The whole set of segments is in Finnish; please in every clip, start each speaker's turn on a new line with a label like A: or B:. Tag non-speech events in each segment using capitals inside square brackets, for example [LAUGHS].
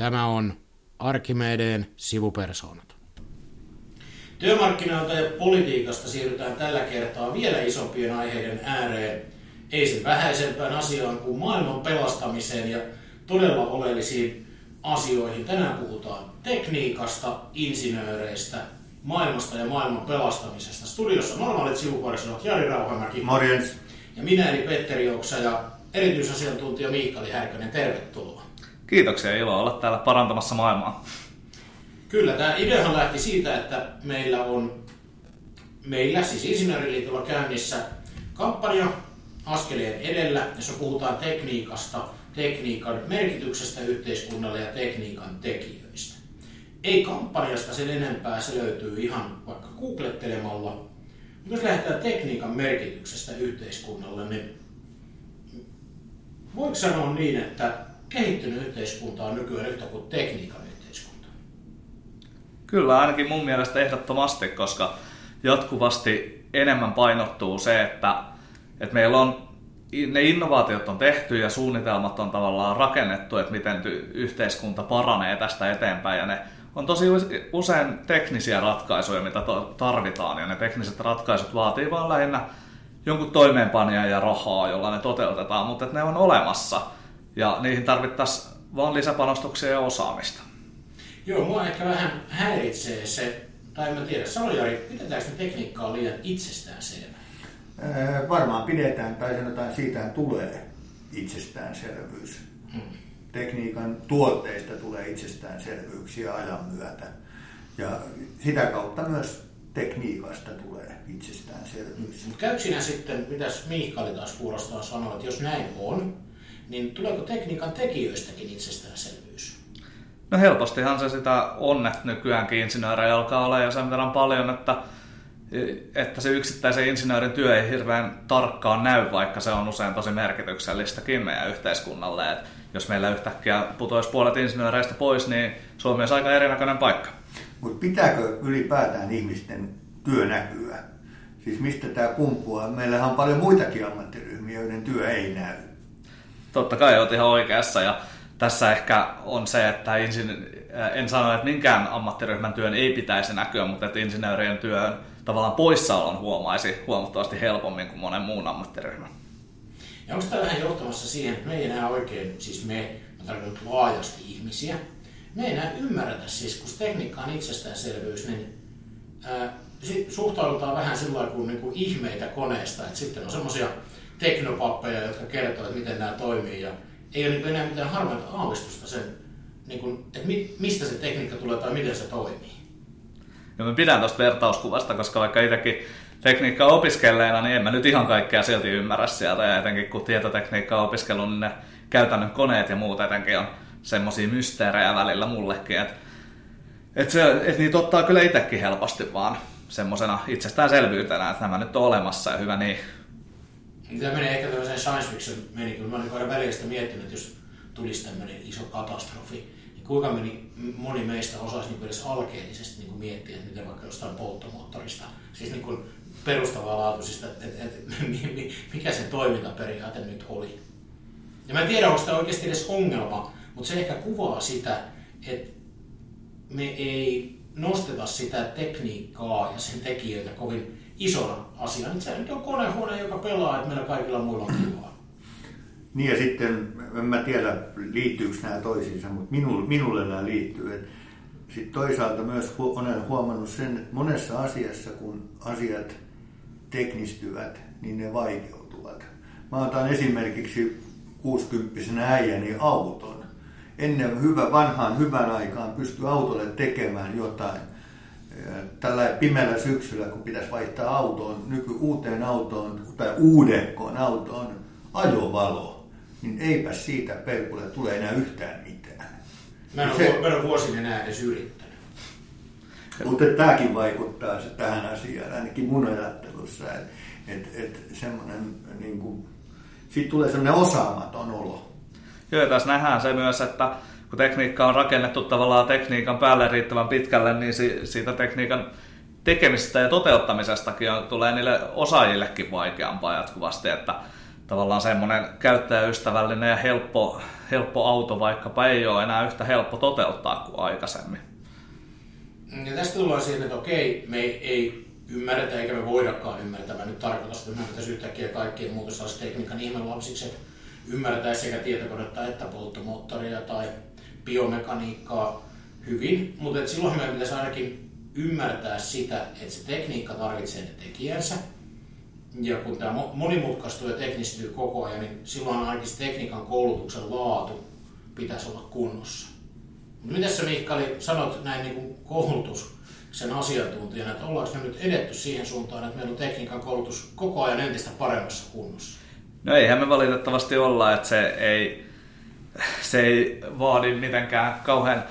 A: Tämä on Arkimedeen sivupersoonat.
B: Työmarkkinoilta ja politiikasta siirrytään tällä kertaa vielä isompien aiheiden ääreen. Ei sen vähäisempään asiaan kuin maailman pelastamiseen ja todella oleellisiin asioihin. Tänään puhutaan tekniikasta, insinööreistä, maailmasta ja maailman pelastamisesta. Studiossa normaalit sivupersonat Jari Rauhamäki.
C: Morjens.
B: Ja minä eli Petteri Oksa ja erityisasiantuntija Miikkali Härkönen. Tervetuloa.
D: Kiitoksia, ilo olla täällä parantamassa maailmaa.
B: Kyllä, tämä ideahan lähti siitä, että meillä on, meillä siis Insinööriliitolla käynnissä kampanja askeleen edellä, jossa puhutaan tekniikasta, tekniikan merkityksestä yhteiskunnalle ja tekniikan tekijöistä. Ei kampanjasta sen enempää, se löytyy ihan vaikka googlettelemalla. Jos lähdetään tekniikan merkityksestä yhteiskunnalle, niin voiko sanoa niin, että kehittynyt yhteiskunta on nykyään yhtä kuin tekniikan yhteiskunta?
D: Kyllä, ainakin mun mielestä ehdottomasti, koska jatkuvasti enemmän painottuu se, että, että meillä on ne innovaatiot on tehty ja suunnitelmat on tavallaan rakennettu, että miten yhteiskunta paranee tästä eteenpäin. Ja ne on tosi usein teknisiä ratkaisuja, mitä tarvitaan. Ja ne tekniset ratkaisut vaatii vaan lähinnä jonkun toimeenpanijan ja rahaa, jolla ne toteutetaan, mutta ne on olemassa ja niihin tarvittaisiin vaan lisäpanostuksia ja osaamista.
B: Joo, mua ehkä vähän häiritsee se, tai en mä tiedä, sano Jari, pidetäänkö me tekniikkaa liian itsestäänselvää?
C: Öö, varmaan pidetään, tai sanotaan siitä tulee itsestäänselvyys. Hmm. Tekniikan tuotteista tulee itsestäänselvyyksiä ajan myötä. Ja sitä kautta myös tekniikasta tulee itsestäänselvyys.
B: Mutta käykö siinä sitten, mitäs Miikkali taas kuulostaa sanoa, että jos näin on, niin tuleeko tekniikan tekijöistäkin itsestäänselvyys?
D: No helpostihan se sitä on, että nykyäänkin insinöörejä alkaa olla jo sen verran paljon, että, että se yksittäisen insinöörin työ ei hirveän tarkkaan näy, vaikka se on usein tosi merkityksellistäkin meidän yhteiskunnalle. Et jos meillä yhtäkkiä putoisi puolet insinööreistä pois, niin Suomi olisi aika erinäköinen paikka.
C: Mutta pitääkö ylipäätään ihmisten työ näkyä? Siis mistä tämä kumpuaa? Meillähän on paljon muitakin ammattiryhmiä, joiden työ ei näy.
D: Totta kai olet ihan oikeassa ja tässä ehkä on se, että en sano, että minkään ammattiryhmän työn ei pitäisi näkyä, mutta että insinöörien työn tavallaan poissaolon huomaisi huomattavasti helpommin kuin monen muun ammattiryhmän.
B: Ja onko tämä vähän johtamassa siihen, että me ei enää oikein, siis me, mä tarkoitan laajasti ihmisiä, me ei enää ymmärretä siis, kun tekniikka on itsestäänselvyys, niin ää, suhtaudutaan vähän sillä kuin, niin kuin ihmeitä koneesta, että sitten on semmoisia teknopappeja, jotka kertovat, että miten nämä toimii ja ei ole niin enää mitään harmaita aavistusta sen, niin kuin, että mi, mistä se tekniikka tulee tai miten se toimii.
D: Ja mä pidän tuosta vertauskuvasta, koska vaikka itsekin tekniikkaa opiskelleena, niin en mä nyt ihan kaikkea silti ymmärrä sieltä. Ja etenkin kun tietotekniikkaa opiskellut, niin ne käytännön koneet ja muut etenkin on semmoisia mysteerejä välillä mullekin. Että et se, et niitä ottaa kyllä itsekin helposti vaan semmoisena itsestäänselvyytenä, että nämä nyt on olemassa ja hyvä niin.
B: Tämä menee ehkä tämmöiseen science fiction meni, Mä olen aina välistä miettinyt, että jos tulisi tämmöinen iso katastrofi, niin kuinka meni, moni meistä osaisi niin edes alkeellisesti niin miettiä, että miten vaikka jostain polttomoottorista, siis niin kuin perustavaa laatuisista, että, että, että mikä sen toimintaperiaate nyt oli. Ja mä en tiedä, onko tämä oikeasti edes ongelma, mutta se ehkä kuvaa sitä, että me ei nosteta sitä tekniikkaa ja sen tekijöitä kovin isona asiana. Se nyt on konehuone, joka pelaa, että meillä kaikilla muilla on kivaa.
C: Niin ja sitten, en mä tiedä liittyykö nämä toisiinsa, mutta minulle, minulle nämä liittyy. Sitten toisaalta myös olen huomannut sen, että monessa asiassa, kun asiat teknistyvät, niin ne vaikeutuvat. Mä otan esimerkiksi 60 äijäni auton. Ennen hyvä, vanhaan hyvän aikaan pystyi autolle tekemään jotain tällä pimeällä syksyllä, kun pitäisi vaihtaa autoon, nyky uuteen autoon tai uudekkoon autoon ajovalo, niin eipä siitä pelkulle tule enää yhtään mitään.
B: Mä en, se, vuosin enää edes yrittänyt.
C: Mutta tämäkin vaikuttaa se tähän asiaan, ainakin mun ajattelussa, että et, et semmoinen, niin kuin, siitä tulee semmoinen osaamaton olo.
D: Joo, tässä nähdään se myös, että kun tekniikka on rakennettu tavallaan tekniikan päälle riittävän pitkälle, niin siitä tekniikan tekemisestä ja toteuttamisestakin on, tulee niille osaajillekin vaikeampaa jatkuvasti, että tavallaan semmoinen käyttäjäystävällinen ja helppo, helppo auto vaikkapa ei ole enää yhtä helppo toteuttaa kuin aikaisemmin.
B: Ja tästä tullaan siihen, että okei, me ei, ei ymmärretä eikä me voidakaan ymmärtää. Mä nyt tarkoitan että me yhtäkkiä kaikkien muutostekniikan ihmelapsiksi, että ymmärtää sekä tietokonetta että polttomoottoria tai biomekaniikkaa hyvin, mutta silloin meidän pitäisi ainakin ymmärtää sitä, että se tekniikka tarvitsee ne tekijänsä. Ja kun tämä monimutkaistuu ja teknistyy koko ajan, niin silloin ainakin se tekniikan koulutuksen laatu pitäisi olla kunnossa. Mitä sä Mikkali sanot näin niin kuin koulutus sen asiantuntijana, että ollaanko me nyt edetty siihen suuntaan, että meillä on tekniikan koulutus koko ajan entistä paremmassa kunnossa?
D: No eihän me valitettavasti olla, että se ei, se ei vaadi mitenkään kauhean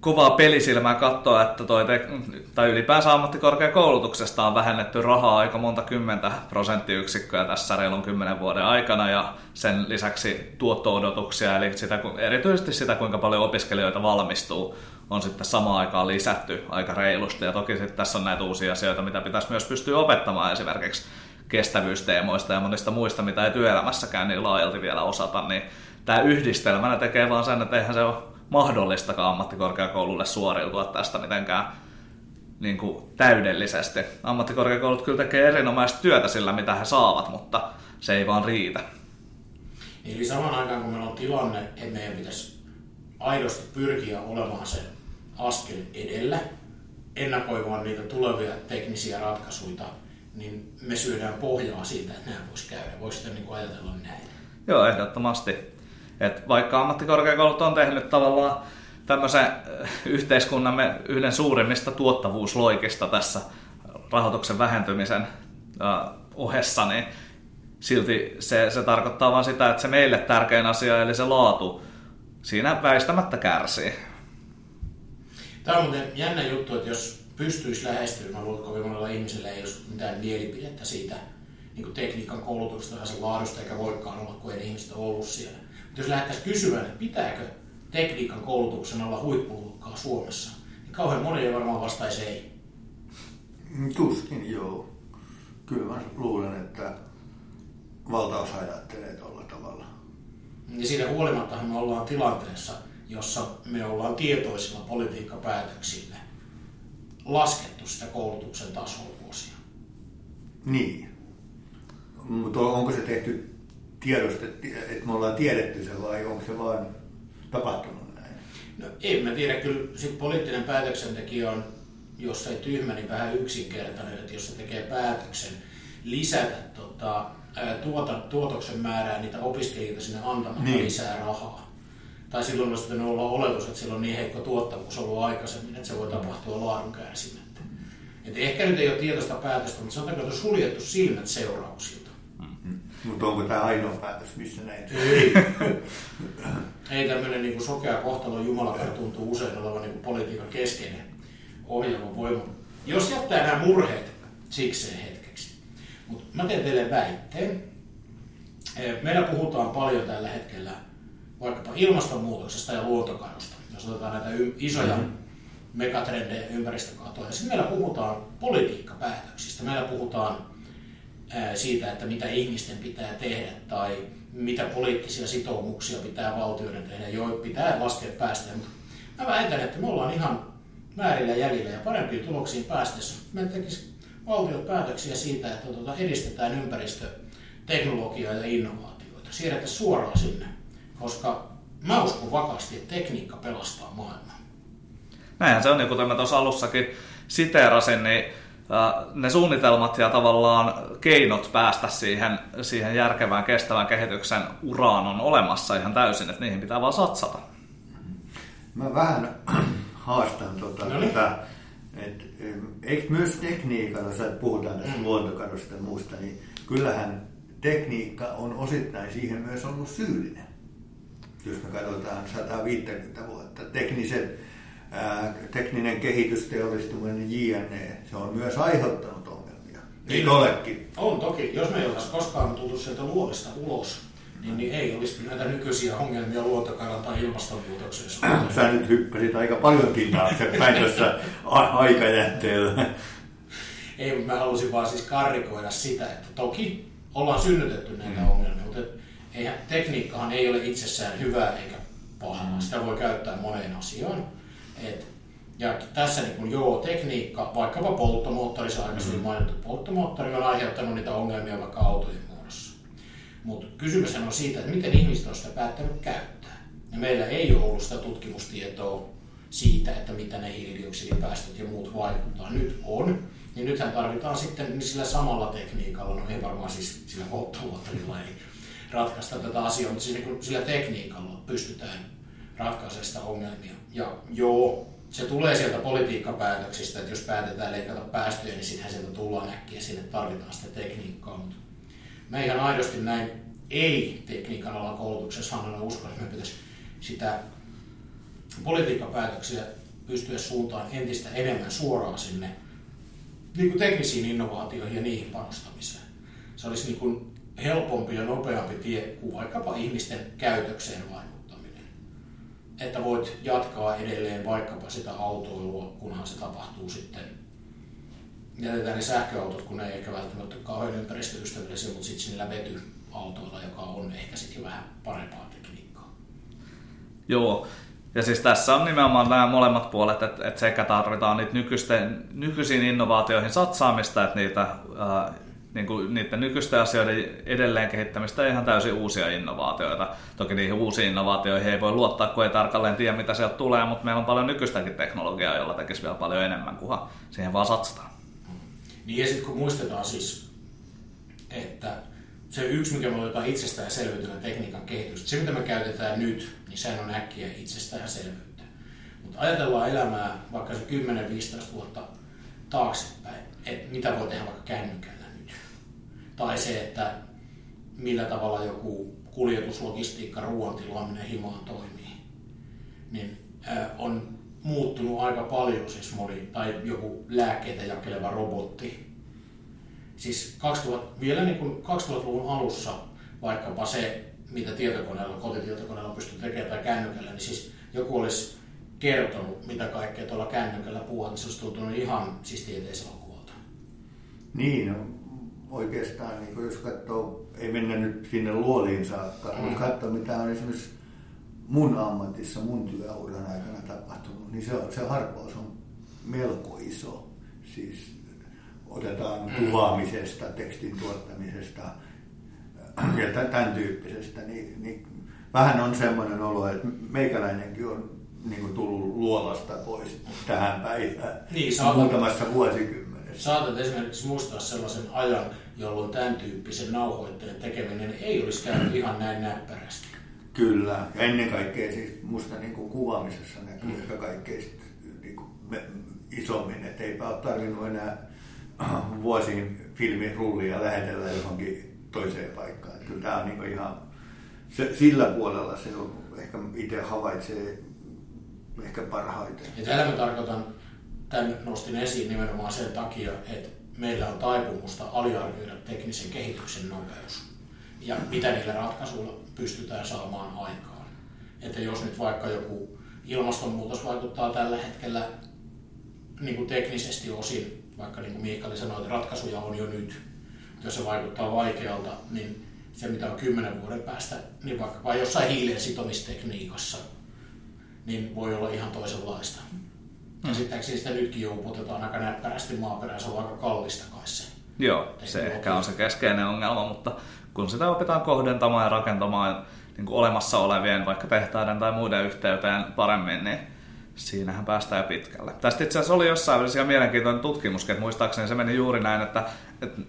D: kovaa pelisilmää katsoa, että toi te, tai ylipäänsä ammattikorkeakoulutuksesta on vähennetty rahaa aika monta kymmentä prosenttiyksikköä tässä reilun kymmenen vuoden aikana ja sen lisäksi tuotto-odotuksia, eli sitä, erityisesti sitä, kuinka paljon opiskelijoita valmistuu, on sitten samaan aikaan lisätty aika reilusti. Ja toki sitten tässä on näitä uusia asioita, mitä pitäisi myös pystyä opettamaan esimerkiksi kestävyysteemoista ja monista muista, mitä ei työelämässäkään niin laajalti vielä osata, niin tämä yhdistelmänä tekee vaan sen, että eihän se ole mahdollistakaan ammattikorkeakoululle suoriutua tästä mitenkään niin kuin täydellisesti. Ammattikorkeakoulut kyllä tekee erinomaista työtä sillä, mitä he saavat, mutta se ei vaan riitä.
B: Eli samaan aikaan, kun meillä on tilanne, että meidän pitäisi aidosti pyrkiä olemaan se askel edellä, ennakoimaan niitä tulevia teknisiä ratkaisuja, niin me syödään pohjaa siitä, että nämä voisi käydä. Voisi sitä niin ajatella näin.
D: Joo, ehdottomasti. Et vaikka ammattikorkeakoulut on tehnyt tavallaan tämmöisen äh, yhteiskunnamme yhden suurimmista tuottavuusloikista tässä rahoituksen vähentymisen äh, ohessa, niin silti se, se tarkoittaa vain sitä, että se meille tärkein asia, eli se laatu, siinä väistämättä kärsii.
B: Tämä on muuten jännä juttu, että jos pystyisi lähestymään, luulen, kovin monella ihmisellä ei ole mitään mielipidettä siitä niin tekniikan koulutuksesta ja sen laadusta, eikä voikaan olla, kun ei ihmiset ole ollut siellä jos lähdettäisiin kysymään, että pitääkö tekniikan koulutuksen olla huippuluokkaa Suomessa, niin kauhean moni ei varmaan vastaisi ei.
C: Tuskin, joo. Kyllä mä luulen, että valtaosa ajattelee tuolla tavalla.
B: Ja siitä huolimatta me ollaan tilanteessa, jossa me ollaan tietoisilla politiikkapäätöksillä laskettu sitä koulutuksen tasoa vuosia.
C: Niin. Mutta onko se tehty tiedostettu, että me ollaan tiedetty se vai onko se vaan tapahtunut näin?
B: No en mä tiedä, kyllä sit poliittinen päätöksentekijä on, jos ei tyhmä, niin vähän yksinkertainen, että jos se tekee päätöksen lisätä tota, tuota, tuotoksen määrää niitä opiskelijoita sinne antamaan niin. lisää rahaa. Tai silloin olisi pitänyt olla oletus, että sillä on niin heikko tuottavuus ollut aikaisemmin, että se voi tapahtua laadun kärsimättä. Et ehkä nyt ei ole tietoista päätöstä, mutta sanotaanko, että on suljettu silmät seurauksilta.
C: Mutta onko tämä ainoa päätös, missä näin?
B: Ei. [LAUGHS] Ei tämmöinen niin sokea kohtalo Jumala tuntuu usein olevan niin politiikan keskeinen ohjelman voima. Jos jättää nämä murheet sikseen hetkeksi. Mutta mä teen teille väitteen. Meillä puhutaan paljon tällä hetkellä vaikkapa ilmastonmuutoksesta ja luontokadosta. Jos otetaan näitä isoja mm-hmm. megatrendejä ympäristökatoja. Sitten meillä puhutaan politiikkapäätöksistä. Meillä puhutaan siitä, että mitä ihmisten pitää tehdä tai mitä poliittisia sitoumuksia pitää valtioiden tehdä, jo pitää laskea päästöjä. Mutta mä väitän, että me ollaan ihan määrillä jäljellä ja parempiin tuloksiin päästessä. Me tekisi valtiot päätöksiä siitä, että tuota, edistetään ympäristöteknologiaa ja innovaatioita. Siirrettäisiin suoraan sinne, koska mä uskon vakaasti, että tekniikka pelastaa maailmaa.
D: Näinhän se on, ja kuten mä tuossa alussakin siteerasin, niin ne suunnitelmat ja tavallaan keinot päästä siihen, siihen järkevään kestävän kehityksen uraan on olemassa ihan täysin, että niihin pitää vaan satsata.
C: Mä vähän [CLEARS THROAT] haastan tota, no niin. tätä, että eikö myös tekniikalla, jos puhutaan tästä mm. luontokadosta ja muusta, niin kyllähän tekniikka on osittain siihen myös ollut syyllinen. Jos me katsotaan 150 vuotta, tekniset tekninen kehitys, teollistuminen, jne. Se on myös aiheuttanut ongelmia. Niin Eikö olekin?
B: On toki. Jos me ei oltaisi koskaan tultu sieltä luolista ulos, niin, niin ei olisi näitä nykyisiä ongelmia luontokadon tai ilmastonmuutoksessa. [CLEARS THROAT]
C: Sä nyt hyppäsit aika paljon päin [LAUGHS] tuossa aikajänteellä.
B: Ei, mutta mä halusin vaan siis karrikoida sitä, että toki ollaan synnytetty näitä mm. ongelmia, mutta eihän, tekniikkahan ei ole itsessään hyvää eikä pahaa. Mm. Sitä voi käyttää moneen asiaan. Et, ja tässä niin kun, joo, tekniikka, vaikkapa polttomoottori, se aikaisemmin mm. mainittu polttomoottori on aiheuttanut niitä ongelmia vaikka autojen muodossa. Mutta kysymys on siitä, että miten ihmiset on sitä päättänyt käyttää. Ja meillä ei ole ollut sitä tutkimustietoa siitä, että mitä ne hiilidioksidipäästöt ja muut vaikuttaa. Nyt on. Niin nythän tarvitaan sitten niin sillä samalla tekniikalla, no ei varmaan siis sillä polttomoottorilla ei ratkaista tätä asiaa, mutta siis niin sillä tekniikalla pystytään ratkaisemaan sitä ongelmia. Ja joo, se tulee sieltä politiikkapäätöksistä, että jos päätetään leikata päästöjä, niin sittenhän sieltä tullaan äkkiä, sinne tarvitaan sitä tekniikkaa. Mutta mä ihan aidosti näin ei-tekniikan alan koulutuksessa Hannana uskon, että me pitäisi sitä politiikkapäätöksiä pystyä suuntaan entistä enemmän suoraan sinne niin kuin teknisiin innovaatioihin ja niihin panostamiseen. Se olisi niin kuin helpompi ja nopeampi tie kuin vaikkapa ihmisten käytökseen vaikuttaminen. Että voit jatkaa edelleen vaikkapa sitä autoilua, kunhan se tapahtuu sitten. Jätetään ne sähköautot, kun ne ei ehkä välttämättä kauhean ympäristöystävällisiä, mutta sitten sillä vetyautoilla, joka on ehkä sitten vähän parempaa tekniikkaa.
D: Joo, ja siis tässä on nimenomaan nämä molemmat puolet, että, että sekä tarvitaan niitä nykyisten, nykyisiin innovaatioihin satsaamista, että niitä, ää, niin kuin niiden nykyisten asioiden edelleen kehittämistä ihan täysin uusia innovaatioita. Toki niihin uusiin innovaatioihin ei voi luottaa, kun ei tarkalleen tiedä, mitä sieltä tulee, mutta meillä on paljon nykyistäkin teknologiaa, jolla tekisi vielä paljon enemmän, kunhan siihen vaan satsataan.
B: Niin ja sitten kun muistetaan siis, että se yksi, mikä me otetaan itsestäänselvyytenä tekniikan kehitys, se mitä me käytetään nyt, niin sehän on äkkiä itsestäänselvyyttä. Mutta ajatellaan elämää vaikka se 10-15 vuotta taaksepäin, että mitä voi tehdä vaikka kännykällä. Tai se, että millä tavalla joku kuljetuslogistiikka, ruoan tilaaminen himaan toimii. Niin on muuttunut aika paljon siis moni, tai joku lääkkeitä jakeleva robotti. Siis 2000, vielä niin kuin 2000-luvun alussa vaikkapa se mitä tietokoneella, kotitietokoneella pystyy tekemään tai kännykällä, niin siis joku olisi kertonut, mitä kaikkea tuolla kännykällä puhua, niin se olisi tuntunut ihan siis tieteiselokuvalta.
C: Niin, no, oikeastaan niin jos katsoo, ei mennä nyt sinne luoliin saakka, mm. mutta katsoo mitä on esimerkiksi mun ammatissa, mun työuran aikana tapahtunut, niin se, se harppaus on melko iso. Siis otetaan mm. kuvaamisesta, tekstin tuottamisesta, ja tämän tyyppisestä, niin, niin vähän on semmoinen olo, että meikäläinenkin on niin kuin tullut luolasta pois tähän päivään niin, saatat, muutamassa vuosikymmenessä.
B: Saatat esimerkiksi muistaa sellaisen ajan, jolloin tämän tyyppisen nauhoitteen tekeminen ei olisi käynyt ihan näin näppärästi.
C: Kyllä, ja ennen kaikkea siis musta niin kuin kuvaamisessa näkyy mm. ehkä kaikkein niin kuin isommin, että eipä ole tarvinnut enää [CLEARS THROAT] vuosiin filmirullia lähetellä johonkin toiseen paikkaan. Että kyllä tämä on niin ihan, se, sillä puolella se on, ehkä itse havaitsee ehkä parhaiten.
B: Ja tällä mä tarkoitan, tämän nostin esiin nimenomaan sen takia, että meillä on taipumusta aliarvioida teknisen kehityksen nopeus ja mitä niillä ratkaisuilla pystytään saamaan aikaan. Että jos nyt vaikka joku ilmastonmuutos vaikuttaa tällä hetkellä niin kuin teknisesti osin, vaikka niin kuin Miikali sanoi, että ratkaisuja on jo nyt, jos se vaikuttaa vaikealta, niin se mitä on kymmenen vuoden päästä, niin vaikka jossain hiilen sitomistekniikassa, niin voi olla ihan toisenlaista. Mm. Käsittääkseni sitä nytkin jo upotetaan aika näppärästi maaperään, se on aika kallista kai se.
D: Joo, se ehkä on se keskeinen ongelma, mutta kun sitä opitaan kohdentamaan ja rakentamaan niin kuin olemassa olevien vaikka tehtaiden tai muiden yhteyteen paremmin, niin siinähän päästään jo pitkälle. Tästä itse asiassa oli jossain välissä mielenkiintoinen tutkimus, että muistaakseni se meni juuri näin, että, että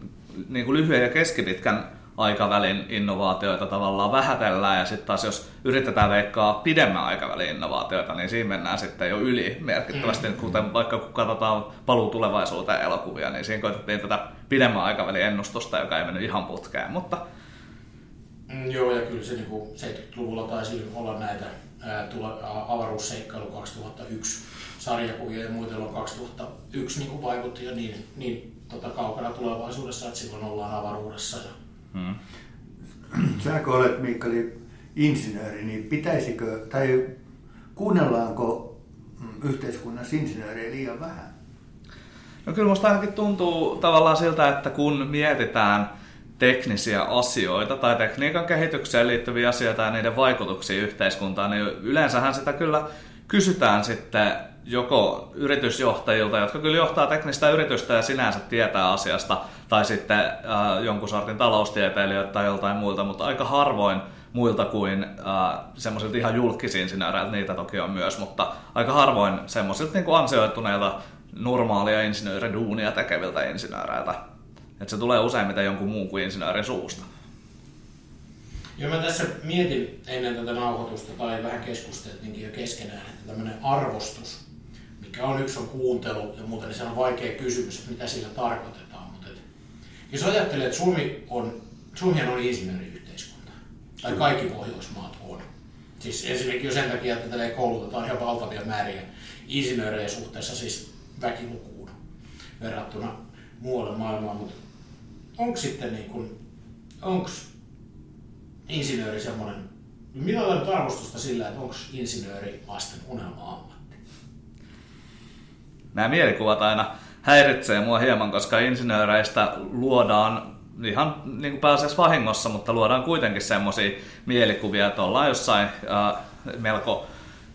D: niin kuin lyhyen ja keskipitkän aikavälin innovaatioita tavallaan vähätellään ja sitten taas jos yritetään veikkaa pidemmän aikavälin innovaatioita, niin siinä mennään sitten jo yli merkittävästi, mm. kuten vaikka kun katsotaan paluu tulevaisuuteen elokuvia, niin siinä koitettiin tätä pidemmän aikavälin ennustusta, joka ei mennyt ihan putkeen, mutta
B: mm, Joo, ja kyllä se niin 70-luvulla taisi olla näitä avaruusseikkailu 2001 sarjakuvia ja muita, jolloin 2001 niin kuin vaikutti jo niin, niin tota, kaukana tulevaisuudessa, että silloin ollaan avaruudessa. Ja... Hmm.
C: Sä kun olet Mikkali insinööri, niin pitäisikö, tai kuunnellaanko yhteiskunnassa insinöörejä liian vähän?
D: No kyllä musta ainakin tuntuu tavallaan siltä, että kun mietitään teknisiä asioita tai tekniikan kehitykseen liittyviä asioita ja niiden vaikutuksia yhteiskuntaan, niin yleensähän sitä kyllä kysytään sitten joko yritysjohtajilta, jotka kyllä johtaa teknistä yritystä ja sinänsä tietää asiasta, tai sitten äh, jonkun sortin taloustieteilijöiltä tai joltain muilta, mutta aika harvoin muilta kuin äh, semmoisilta ihan julkisinsinööreiltä, niitä toki on myös, mutta aika harvoin semmoisilta niin ansioituneilta normaalia insinööriduunia tekeviltä insinööreiltä. Että se tulee useimmiten jonkun muun kuin insinöörin suusta.
B: Joo, mä tässä mietin ennen tätä nauhoitusta tai vähän keskusteltiinkin jo keskenään, että tämmöinen arvostus, mikä on yksi on kuuntelu ja muuten, niin se on vaikea kysymys, että mitä sillä tarkoitetaan. Mutta et, jos ajattelee, että Suomi on, Suomihan on insinööriyhteiskunta, tai kaikki Pohjoismaat on. Siis ensinnäkin jo sen takia, että tällä koulutetaan ihan valtavia määriä insinöörejä suhteessa siis väkilukuun verrattuna muualle maailmaan, mutta onko sitten niin kuin, onko insinööri semmoinen, mitä on arvostusta sillä, että onko insinööri lasten unelma-ammatti?
D: Nämä mielikuvat aina häiritsee mua hieman, koska insinööreistä luodaan ihan niin kuin pääasiassa vahingossa, mutta luodaan kuitenkin semmoisia mielikuvia, että ollaan jossain äh, melko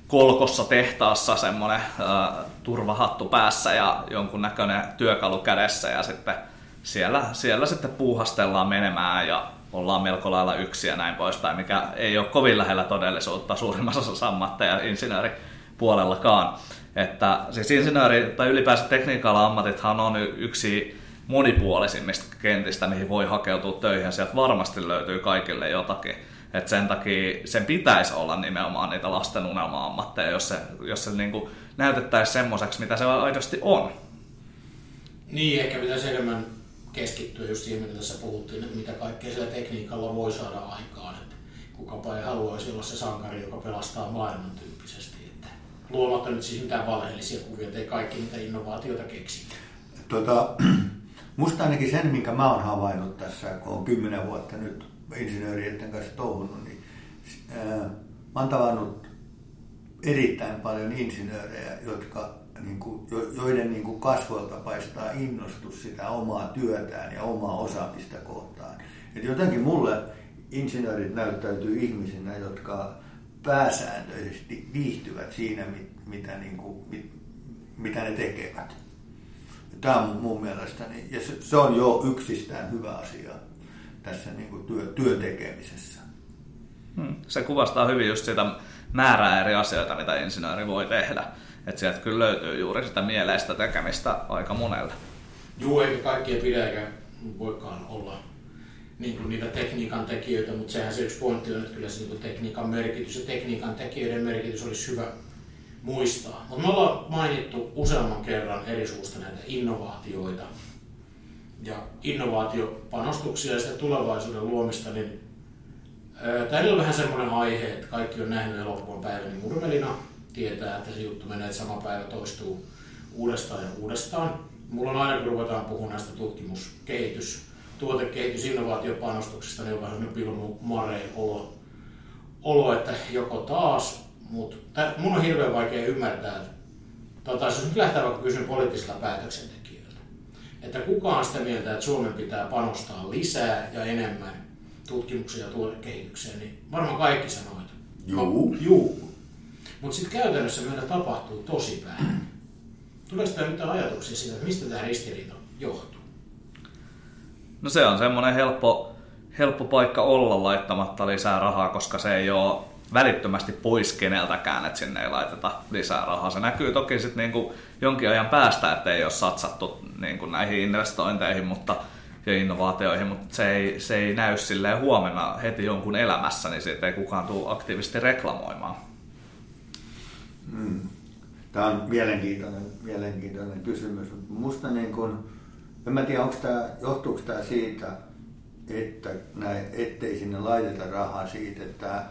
D: kolkossa tehtaassa semmoinen äh, turvahattu päässä ja jonkun näköinen työkalu kädessä ja sitten siellä, siellä sitten puuhastellaan menemään ja ollaan melko lailla yksi ja näin poispäin, mikä ei ole kovin lähellä todellisuutta suurimmassa osassa ammatteja insinööripuolellakaan. Että siis insinööri tai ylipäänsä tekniikalla ammatithan on yksi monipuolisimmista kentistä, mihin voi hakeutua töihin sieltä varmasti löytyy kaikille jotakin. Et sen takia sen pitäisi olla nimenomaan niitä lasten unelma-ammatteja, jos se, jos se niin näytettäisiin semmoiseksi, mitä se aidosti on.
B: Niin, ehkä pitäisi enemmän keskittyä just siihen, mitä tässä puhuttiin, että mitä kaikkea sillä tekniikalla voi saada aikaan. Että kukapa ei haluaisi olla se sankari, joka pelastaa maailman tyyppisesti. Luomatta nyt siis mitään valheellisia kuvia, ei kaikki niitä innovaatioita keksi.
C: Tota, [CLEARS THROAT] musta ainakin sen, minkä mä oon havainnut tässä, kun on kymmenen vuotta nyt insinööriöiden kanssa touhunut, niin ää, mä oon tavannut erittäin paljon insinöörejä, jotka niin kuin, joiden niin kuin kasvoilta paistaa innostus sitä omaa työtään ja omaa osaamista kohtaan. Et jotenkin mulle insinöörit näyttäytyy ihmisinä, jotka pääsääntöisesti viihtyvät siinä, mitä, niin kuin, mitä ne tekevät. Tämä on mun mielestäni, ja se on jo yksistään hyvä asia tässä niin kuin työ, työtekemisessä.
D: Hmm. Se kuvastaa hyvin just sitä määrää eri asioita, mitä insinööri voi tehdä. Että sieltä kyllä löytyy juuri sitä mieleistä tekemistä aika monelle.
B: Joo, eikä kaikkia pidä eikä voikaan olla niin kuin niitä tekniikan tekijöitä, mutta sehän se yksi pointti on, että kyllä se niin tekniikan merkitys ja tekniikan tekijöiden merkitys olisi hyvä muistaa. Mutta me ollaan mainittu useamman kerran eri suusta näitä innovaatioita ja innovaatiopanostuksia ja sitä tulevaisuuden luomista, niin Tämä on vähän semmoinen aihe, että kaikki on nähnyt elokuvan päiväni murmelina, tietää, että se juttu menee, että sama päivä toistuu uudestaan ja uudestaan. Mulla on aina, kun ruvetaan puhumaan näistä tutkimus-, kehitys-, tuotekehitys-, innovaatiopanostuksista, niin on vähän pilmu mareen olo, olo, että joko taas, mutta mun on hirveän vaikea ymmärtää, että tota, jos nyt lähtee vaikka kysymään poliittisilla päätöksentekijöiltä, että kuka on sitä mieltä, että Suomen pitää panostaa lisää ja enemmän tutkimukseen ja tuotekehitykseen, niin varmaan kaikki sanoo, että
C: juu.
B: juu. Mutta sitten käytännössä meillä tapahtuu tosi vähän. Tuleeko tämä mitään ajatuksia siitä, että mistä tämä ristiriita johtuu?
D: No se on semmoinen helppo, helppo paikka olla laittamatta lisää rahaa, koska se ei ole välittömästi pois keneltäkään, että sinne ei laiteta lisää rahaa. Se näkyy toki sitten niinku jonkin ajan päästä, että ei ole satsattu niinku näihin investointeihin mutta, ja innovaatioihin, mutta se ei, se ei näy silleen huomenna heti jonkun elämässä, niin siitä ei kukaan tule aktiivisesti reklamoimaan.
C: Mm. Tämä on mielenkiintoinen, mielenkiintoinen kysymys. Musta niin kun, en mä tiedä, onko tämä, johtuuko tämä siitä, että näin, ettei sinne laiteta rahaa siitä, että tämä,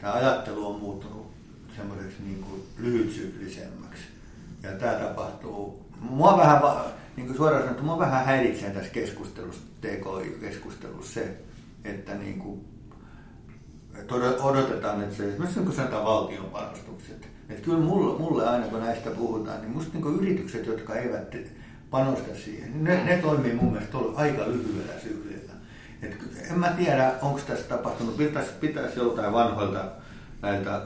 C: tämä ajattelu on muuttunut semmoiseksi niin kuin lyhytsyklisemmäksi. Ja tämä tapahtuu, mua vähän, niin kuin suoraan sanottu, mua vähän häiritsee tässä keskustelussa, TKI-keskustelussa se, että niin kuin, että odotetaan, että se, esimerkiksi kuin sanotaan valtion panostukset, et kyllä mulle, mulle aina kun näistä puhutaan, niin musta niin yritykset, jotka eivät panosta siihen, ne, ne toimii mun mielestä aika lyhyellä syklillä. en mä tiedä, onko tässä tapahtunut, pitäisi, pitäisi joltain vanhoilta näiltä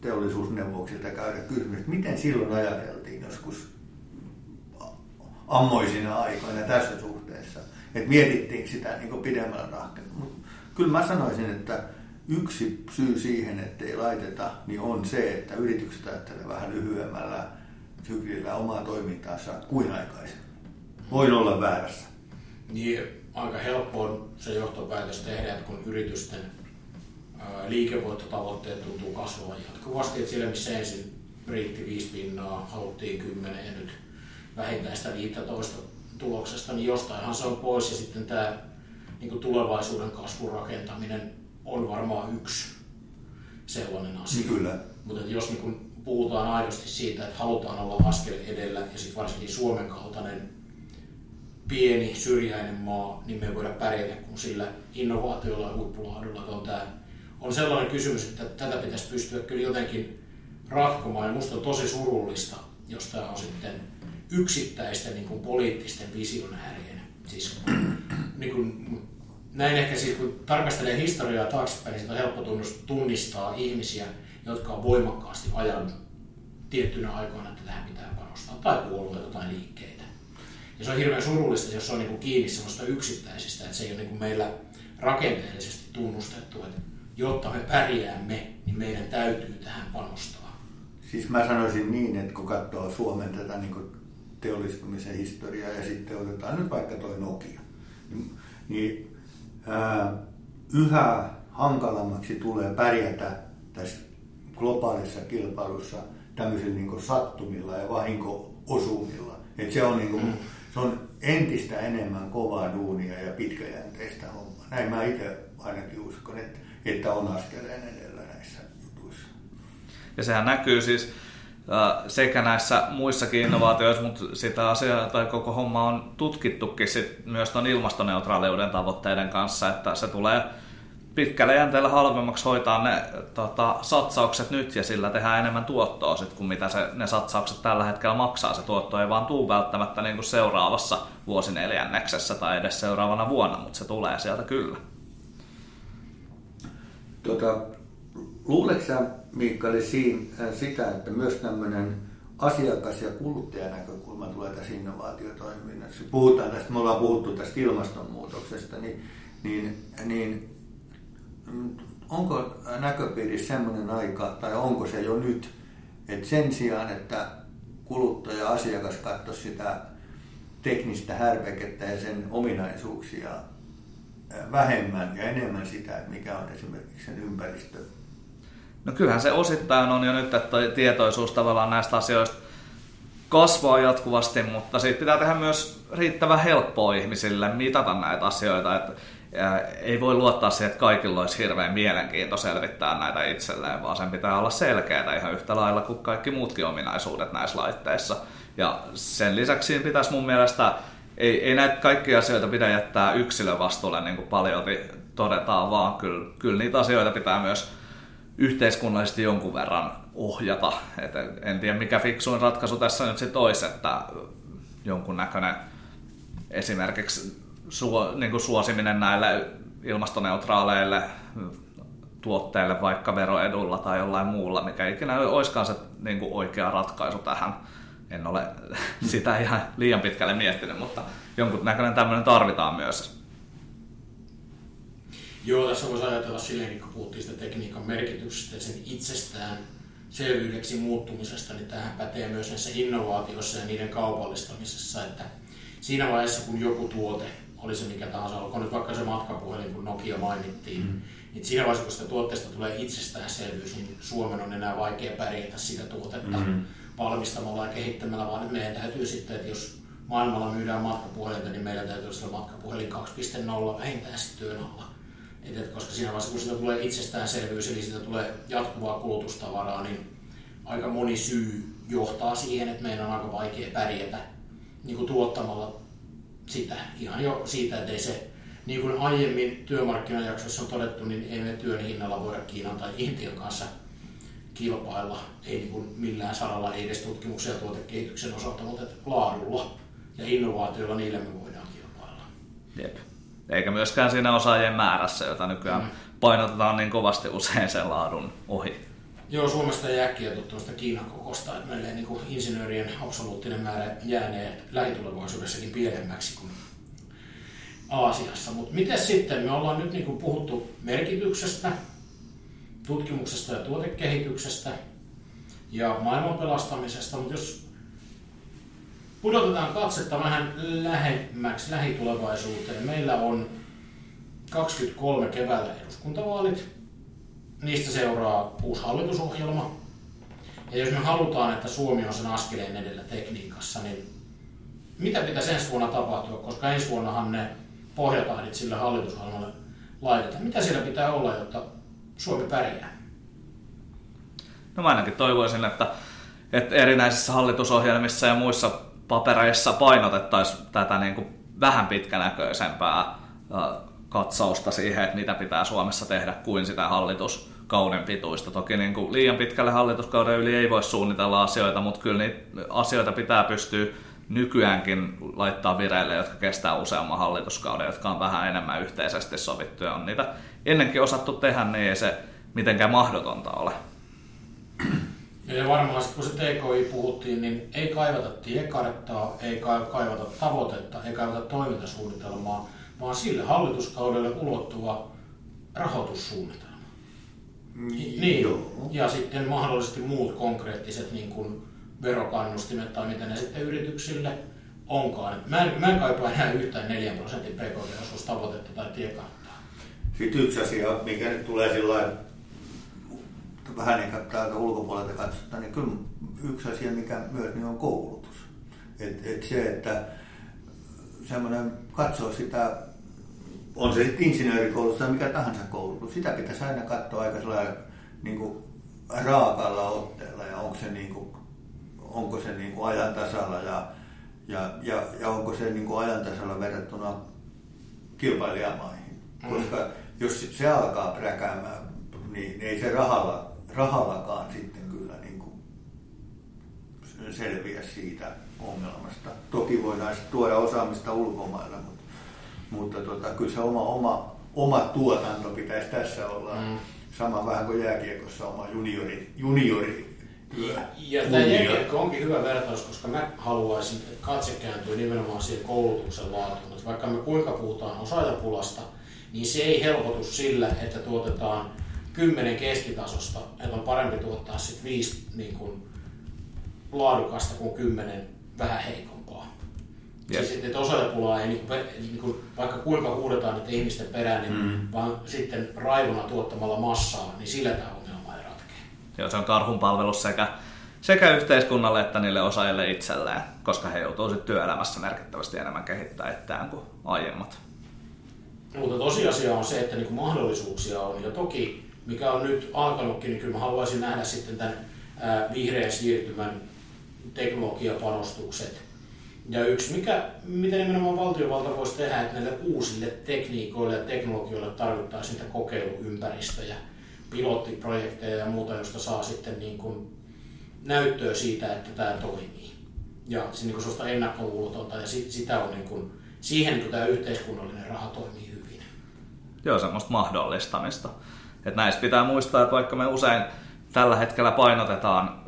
C: teollisuusneuvoksilta käydä kysymys, että miten silloin ajateltiin joskus ammoisina aikoina tässä suhteessa, että mietittiinkö sitä niin pidemmällä tahkella. Mutta kyllä mä sanoisin, että yksi syy siihen, että ei laiteta, niin on se, että yritykset ajattelevat vähän lyhyemmällä syklillä omaa toimintaansa kuin aikaisemmin. Voin olla väärässä.
B: Niin, aika helppo on se johtopäätös tehdä, että kun yritysten liikevoittotavoitteet tuntuu kasvavan jatkuvasti, että siellä missä ensin riitti 5 pinnaa, haluttiin 10 ja nyt vähintään sitä 15 tuloksesta, niin jostainhan se on pois ja sitten tämä niin kuin tulevaisuuden kasvurakentaminen on varmaan yksi sellainen asia.
C: Niin kyllä.
B: Mutta jos niin kuin puhutaan aidosti siitä, että halutaan olla askel edellä ja sitten varsinkin Suomen kaltainen pieni syrjäinen maa, niin me ei voida pärjätä kuin sillä innovaatiolla ja huippulaadulla. On, tämä, on sellainen kysymys, että tätä pitäisi pystyä kyllä jotenkin ratkomaan ja minusta on tosi surullista, jos tämä on sitten yksittäisten niin kuin poliittisten visionäärien. Siis, niin kuin, näin ehkä siis, kun tarkastelee historiaa taaksepäin, niin on helppo tunnistaa ihmisiä, jotka on voimakkaasti ajanut tiettynä aikoina, että tähän pitää panostaa, tai puolueita tai liikkeitä. Ja se on hirveän surullista, jos se on niin kiinni sellaista yksittäisistä, että se ei ole niin meillä rakenteellisesti tunnustettu, että jotta me pärjäämme, niin meidän täytyy tähän panostaa.
C: Siis mä sanoisin niin, että kun katsoo Suomen tätä niin teollistumisen historiaa ja sitten otetaan nyt vaikka toi Nokia, niin, niin ää, yhä hankalammaksi tulee pärjätä tässä globaalissa kilpailussa tämmöisillä niin sattumilla ja vahinko-osumilla. Et se, on niin kuin, se on entistä enemmän kovaa duunia ja pitkäjänteistä hommaa. Näin mä itse ainakin uskon, että, että on askeleen edellä näissä jutuissa.
D: Ja sehän näkyy siis sekä näissä muissakin innovaatioissa, mutta sitä asiaa tai koko homma on tutkittukin sit myös tuon ilmastoneutraaliuden tavoitteiden kanssa, että se tulee pitkällä jänteellä halvemmaksi hoitaa ne tota, satsaukset nyt ja sillä tehdään enemmän tuottoa sit, kuin mitä se, ne satsaukset tällä hetkellä maksaa. Se tuotto ei vaan tuu välttämättä niin kuin seuraavassa vuosineljänneksessä tai edes seuraavana vuonna, mutta se tulee sieltä kyllä.
C: Tota, luuletko sä, Miikkali, siinä, äh, sitä, että myös tämmöinen asiakas- ja kuluttajanäkökulma tulee tässä innovaatiotoiminnassa. Puhutaan tästä, me ollaan puhuttu tästä ilmastonmuutoksesta, niin, niin, niin onko näköpiirissä semmoinen aika, tai onko se jo nyt, että sen sijaan, että kuluttaja asiakas katsoisi sitä teknistä härvekettä ja sen ominaisuuksia vähemmän ja enemmän sitä, että mikä on esimerkiksi sen ympäristö.
D: No kyllähän se osittain on jo nyt, että tietoisuus tavallaan näistä asioista kasvaa jatkuvasti, mutta siitä pitää tehdä myös riittävän helppoa ihmisille mitata näitä asioita. Että ei voi luottaa siihen, että kaikilla olisi hirveän mielenkiinto selvittää näitä itselleen, vaan sen pitää olla selkeää ihan yhtä lailla kuin kaikki muutkin ominaisuudet näissä laitteissa. Ja sen lisäksi pitäisi mun mielestä, ei, ei näitä kaikkia asioita pidä jättää yksilövastuulle niin kuin paljon todetaan, vaan kyllä, kyllä niitä asioita pitää myös yhteiskunnallisesti jonkun verran ohjata. Et en tiedä mikä fiksuin ratkaisu tässä nyt sitten olisi, että jonkunnäköinen esimerkiksi suo, niin kuin suosiminen näille ilmastoneutraaleille tuotteille vaikka veroedulla tai jollain muulla, mikä ikinä olisikaan se niin kuin oikea ratkaisu tähän. En ole [LAUGHS] sitä ihan liian pitkälle miettinyt, mutta jonkun näköinen tämmöinen tarvitaan myös.
B: Joo, tässä voisi ajatella silleen, kun puhuttiin sitä tekniikan merkityksestä ja sen itsestään selvyydeksi muuttumisesta, niin tähän pätee myös näissä innovaatioissa ja niiden kaupallistamisessa, että siinä vaiheessa, kun joku tuote oli se mikä tahansa, olkoon nyt vaikka se matkapuhelin, kun Nokia mainittiin, mm. niin siinä vaiheessa, kun sitä tuotteesta tulee itsestäänselvyys, niin Suomen on enää vaikea pärjätä sitä tuotetta mm. valmistamalla ja kehittämällä, vaan nyt meidän täytyy sitten, että jos maailmalla myydään matkapuhelinta, niin meillä täytyy olla matkapuhelin 2.0 vähintään sitten työn alla. Et, et, koska siinä vaiheessa, kun siitä tulee itsestäänselvyys, eli siitä tulee jatkuvaa kulutustavaraa, niin aika moni syy johtaa siihen, että meidän on aika vaikea pärjätä niin kuin tuottamalla sitä ihan jo siitä, että ei se, niin kuin aiemmin työmarkkinajaksossa on todettu, niin ei me työn hinnalla voida Kiinan tai Intian kanssa kilpailla, ei niin kuin millään saralla, ei edes tutkimuksen ja tuotekehityksen osalta, mutta laadulla ja innovaatioilla niillä me voidaan kilpailla.
D: Jep. Eikä myöskään siinä osaajien määrässä, jota nykyään mm. painotetaan niin kovasti usein sen laadun ohi.
B: Joo, Suomesta ei äkkiä tuosta Kiinan kokosta, että meillä niin kuin insinöörien absoluuttinen määrä jäänee lähitulevaisuudessakin pienemmäksi kuin Aasiassa. Mutta miten sitten, me ollaan nyt niin kuin puhuttu merkityksestä, tutkimuksesta ja tuotekehityksestä ja maailman pelastamisesta, mutta jos pudotetaan katsetta vähän lähemmäksi lähitulevaisuuteen, meillä on 23 keväällä eduskuntavaalit, niistä seuraa uusi hallitusohjelma. Ja jos me halutaan, että Suomi on sen askeleen edellä tekniikassa, niin mitä pitäisi ensi vuonna tapahtua, koska ensi vuonnahan ne pohjatahdit sille hallitusohjelmalle laitetaan. Mitä siellä pitää olla, jotta Suomi pärjää?
D: No mä ainakin toivoisin, että, että erinäisissä hallitusohjelmissa ja muissa papereissa painotettaisiin tätä niin kuin vähän pitkänäköisempää katsausta siihen, että mitä pitää Suomessa tehdä kuin sitä hallituskauden pituista. Toki niin kuin liian pitkälle hallituskauden yli ei voi suunnitella asioita, mutta kyllä niitä asioita pitää pystyä nykyäänkin laittaa vireille, jotka kestää useamman hallituskauden, jotka on vähän enemmän yhteisesti sovittuja. On niitä ennenkin osattu tehdä, niin ei se mitenkään mahdotonta ole.
B: Ja varmaan kun se TKI puhuttiin, niin ei kaivata tiekarttaa, ei kaivata tavoitetta, ei kaivata toimintasuunnitelmaa, vaan sille hallituskaudelle ulottuva rahoitussuunnitelma. Niin, joo. ja sitten mahdollisesti muut konkreettiset niin kuin verokannustimet tai mitä ne sitten yrityksille onkaan. Mä en, mä en kaipaa enää yhtään 4 prosentin pk-osuustavoitetta tai tiekarttaa.
C: Sitten yksi asia, mikä nyt tulee sillä vähän niin täältä ulkopuolelta katsotaan, niin kyllä yksi asia, mikä myös niin on koulutus. Et, et se, että semmoinen katsoo sitä, on se sitten insinöörikoulutus tai mikä tahansa koulutus, sitä pitäisi aina katsoa aika sellainen niin kuin raakalla otteella ja onko se, niin kuin, onko se niin kuin ajan tasalla ja, ja, ja, ja onko se niin kuin ajan tasalla verrattuna kilpailijamaihin. Mm. Koska jos se alkaa präkäämään, niin ei se rahalla, rahallakaan sitten kyllä niin kuin selviä siitä ongelmasta. Toki voidaan tuoda osaamista ulkomailla, mutta, mutta tota, kyllä se oma, oma, oma tuotanto pitäisi tässä olla. Mm. Sama vähän kuin jääkiekossa oma juniori, juniori työ.
B: Ja, ja tämä jääkiekko onkin hyvä vertaus, koska mä haluaisin, että katse kääntyy nimenomaan siihen koulutuksen laatuun. Että vaikka me kuinka puhutaan osaajapulasta, niin se ei helpotu sillä, että tuotetaan kymmenen keskitasosta, että on parempi tuottaa sitten viisi niin kuin, laadukasta kuin kymmenen vähän heikompaa. Yep. Siis, että osaajapulaa ei, niin kuin, niin kuin, vaikka kuinka huudetaan niiden ihmisten perään, niin mm. vaan sitten raivona tuottamalla massaa, niin sillä tämä ongelma ei ratkea.
D: Joo, se on karhun palvelus sekä, sekä yhteiskunnalle että niille osaajille itselleen, koska he joutuu sitten työelämässä merkittävästi enemmän kehittämään itseään kuin aiemmat.
B: Mutta tosiasia on se, että niin mahdollisuuksia on, ja toki mikä on nyt alkanutkin, niin kyllä mä haluaisin nähdä sitten tämän vihreän siirtymän teknologiapanostukset. Ja yksi, mikä, mitä nimenomaan valtiovalta voisi tehdä, että näille uusille tekniikoille ja teknologioille tarvittaisiin niitä kokeiluympäristöjä, pilottiprojekteja ja muuta, josta saa sitten niin kuin näyttöä siitä, että tämä toimii. Ja se niin kuin ennakkoluulotonta ja sitä on niin kuin, siihen niin kuin tämä yhteiskunnallinen raha toimii hyvin.
D: Joo, semmoista mahdollistamista. Että näistä pitää muistaa, että vaikka me usein tällä hetkellä painotetaan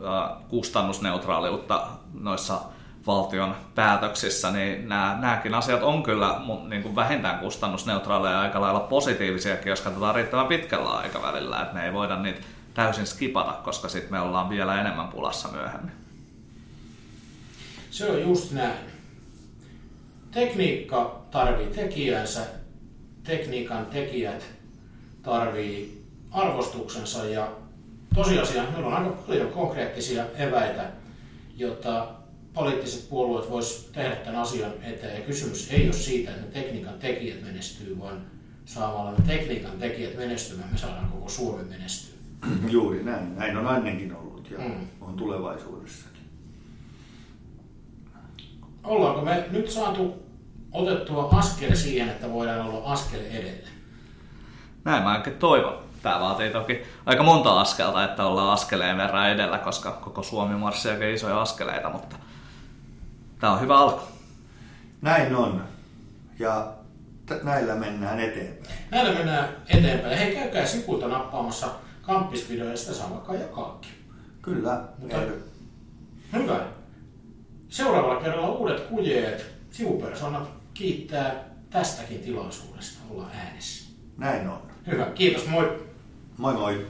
D: kustannusneutraaliutta noissa valtion päätöksissä, niin nämä, nämäkin asiat on kyllä niin kuin vähintään kustannusneutraaleja ja aika lailla positiivisiakin, jos katsotaan riittävän pitkällä aikavälillä, että me ei voida niitä täysin skipata, koska sitten me ollaan vielä enemmän pulassa myöhemmin.
B: Se on just näin. Tekniikka tarvii tekijänsä, tekniikan tekijät tarvii arvostuksensa ja tosiasia, meillä on aika paljon konkreettisia eväitä, jotta poliittiset puolueet voisivat tehdä tämän asian eteen. Ja kysymys ei ole siitä, että ne tekniikan tekijät menestyy, vaan saamalla ne tekniikan tekijät menestymään, me saadaan koko Suomi menestyä. [CLEARS THROAT]
C: Juuri näin. Näin on ennenkin ollut ja mm. on tulevaisuudessakin.
B: Ollaanko me nyt saatu otettua askel siihen, että voidaan olla askel edellä?
D: Näin mä ainakin toivon. Tämä vaatii toki aika monta askelta, että ollaan askeleen verran edellä, koska koko Suomi marssii aika isoja askeleita, mutta tämä on hyvä alku.
C: Näin on. Ja t- näillä mennään eteenpäin.
B: Näillä mennään eteenpäin. Hei, käykää sivulta nappaamassa kamppisvideoja, sitä saa vaikka jakaakin.
C: Kyllä.
B: Mutta-
C: Ei-
B: Hyvä. Seuraavalla kerralla uudet kujeet. Sivupersonat kiittää tästäkin tilaisuudesta olla äänessä.
C: Näin on.
B: Hyvä, kiitos, moi.
C: Moi moi.